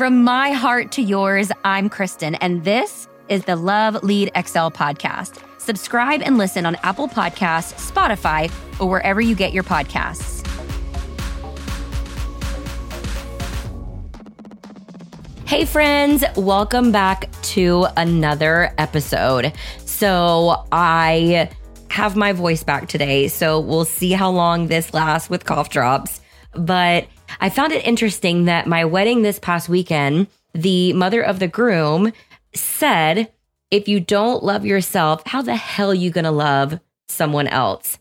From my heart to yours, I'm Kristen, and this is the Love Lead Excel podcast. Subscribe and listen on Apple Podcasts, Spotify, or wherever you get your podcasts. Hey, friends, welcome back to another episode. So, I have my voice back today, so we'll see how long this lasts with cough drops. But I found it interesting that my wedding this past weekend, the mother of the groom said, if you don't love yourself, how the hell are you going to love someone else?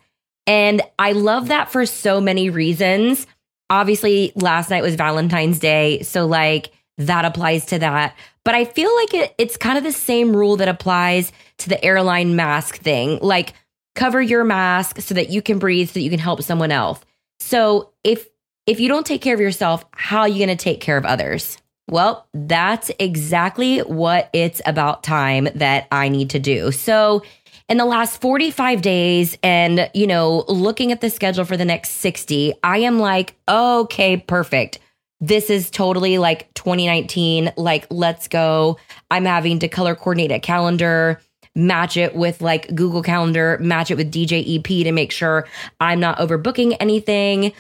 And I love that for so many reasons. Obviously, last night was Valentine's Day. So, like, that applies to that. But I feel like it, it's kind of the same rule that applies to the airline mask thing. Like, cover your mask so that you can breathe, so that you can help someone else. So if if you don't take care of yourself, how are you going to take care of others? Well, that's exactly what it's about time that I need to do. So, in the last 45 days and, you know, looking at the schedule for the next 60, I am like, okay, perfect this is totally like 2019. Like, let's go. I'm having to color coordinate a calendar, match it with like Google Calendar, match it with DJEP to make sure I'm not overbooking anything.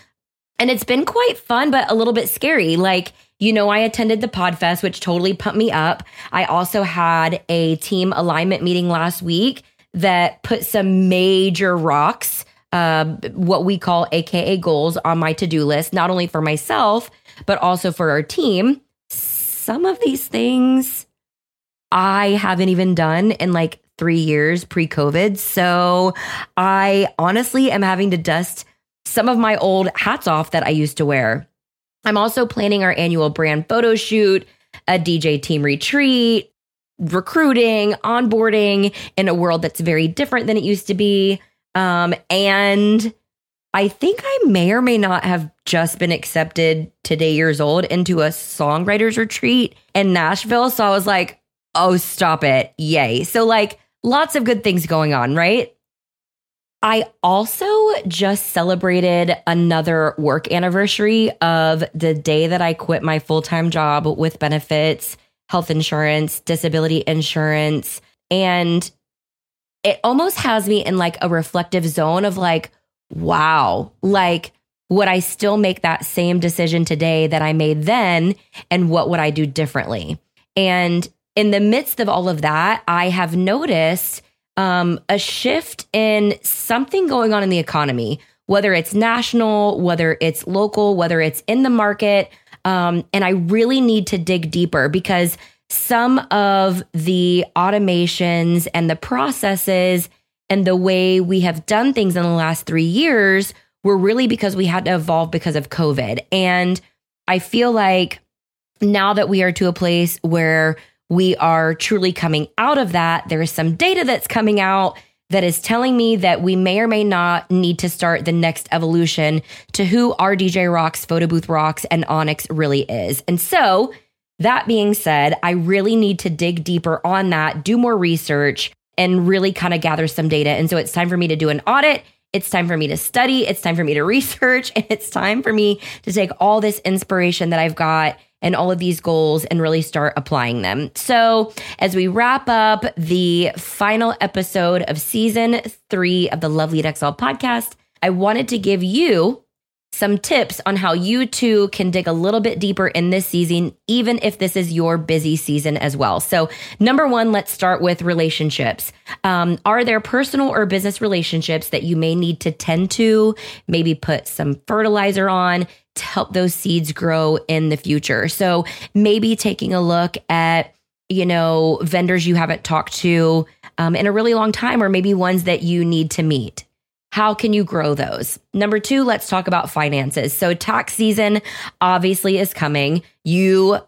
And it's been quite fun, but a little bit scary. Like, you know, I attended the Podfest, which totally pumped me up. I also had a team alignment meeting last week that put some major rocks, uh, what we call AKA goals, on my to do list, not only for myself, but also for our team. Some of these things I haven't even done in like three years pre COVID. So I honestly am having to dust some of my old hats off that I used to wear. I'm also planning our annual brand photo shoot, a DJ team retreat, recruiting, onboarding in a world that's very different than it used to be. Um, and I think I may or may not have just been accepted today years old into a songwriters retreat in Nashville. So I was like, oh, stop it. Yay. So, like, lots of good things going on, right? I also just celebrated another work anniversary of the day that I quit my full time job with benefits, health insurance, disability insurance. And it almost has me in like a reflective zone of like, wow, like, would I still make that same decision today that I made then? And what would I do differently? And in the midst of all of that, I have noticed um, a shift in something going on in the economy, whether it's national, whether it's local, whether it's in the market. Um, and I really need to dig deeper because some of the automations and the processes and the way we have done things in the last three years were really because we had to evolve because of COVID. And I feel like now that we are to a place where we are truly coming out of that, there is some data that's coming out that is telling me that we may or may not need to start the next evolution to who our DJ Rocks, Photo Booth Rocks, and Onyx really is. And so, that being said, I really need to dig deeper on that, do more research, and really kind of gather some data. And so it's time for me to do an audit. It's time for me to study. It's time for me to research. And it's time for me to take all this inspiration that I've got and all of these goals and really start applying them. So, as we wrap up the final episode of season three of the Love Lead Excel podcast, I wanted to give you some tips on how you too can dig a little bit deeper in this season, even if this is your busy season as well. So, number one, let's start with relationships. Um, are there personal or business relationships that you may need to tend to, maybe put some fertilizer on to help those seeds grow in the future? So, maybe taking a look at you know, vendors you haven't talked to um, in a really long time, or maybe ones that you need to meet. How can you grow those? Number two, let's talk about finances. So, tax season obviously is coming. You,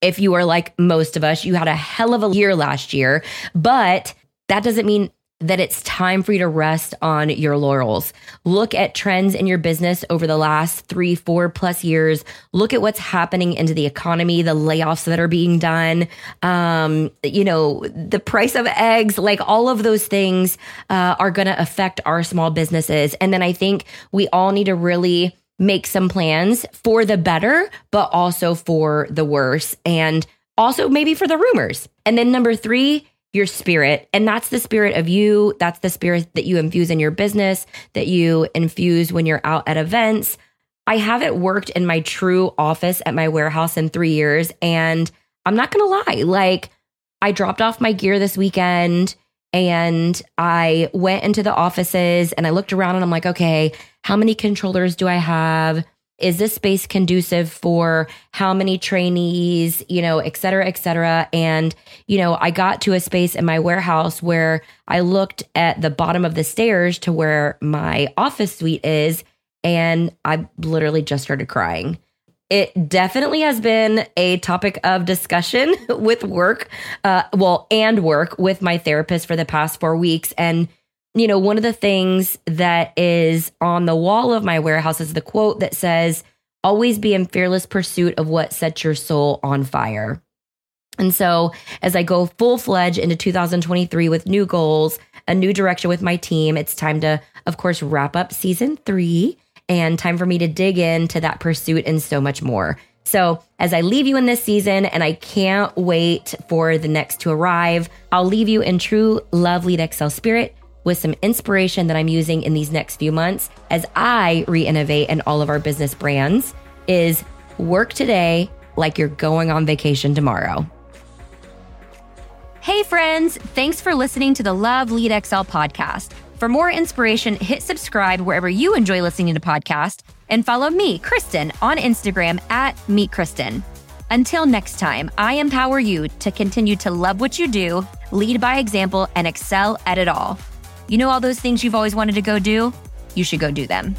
if you are like most of us, you had a hell of a year last year, but that doesn't mean that it's time for you to rest on your laurels. Look at trends in your business over the last three, four plus years. Look at what's happening into the economy, the layoffs that are being done, um, you know, the price of eggs, like all of those things uh, are going to affect our small businesses. And then I think we all need to really make some plans for the better, but also for the worse. And also maybe for the rumors. And then number three, your spirit. And that's the spirit of you. That's the spirit that you infuse in your business, that you infuse when you're out at events. I haven't worked in my true office at my warehouse in three years. And I'm not going to lie, like, I dropped off my gear this weekend and I went into the offices and I looked around and I'm like, okay, how many controllers do I have? Is this space conducive for how many trainees, you know, et cetera, et cetera? And, you know, I got to a space in my warehouse where I looked at the bottom of the stairs to where my office suite is, and I literally just started crying it definitely has been a topic of discussion with work, uh, well, and work with my therapist for the past four weeks. And, you know, one of the things that is on the wall of my warehouse is the quote that says, always be in fearless pursuit of what sets your soul on fire. And so, as I go full fledged into 2023 with new goals, a new direction with my team, it's time to, of course, wrap up season three and time for me to dig into that pursuit and so much more. So, as I leave you in this season, and I can't wait for the next to arrive, I'll leave you in true love lead Excel spirit with some inspiration that I'm using in these next few months as I re innovate in all of our business brands is work today like you're going on vacation tomorrow. Hey, friends, thanks for listening to the Love Lead Excel podcast. For more inspiration, hit subscribe wherever you enjoy listening to podcasts and follow me, Kristen, on Instagram at Meet Kristen. Until next time, I empower you to continue to love what you do, lead by example, and excel at it all. You know all those things you've always wanted to go do? You should go do them.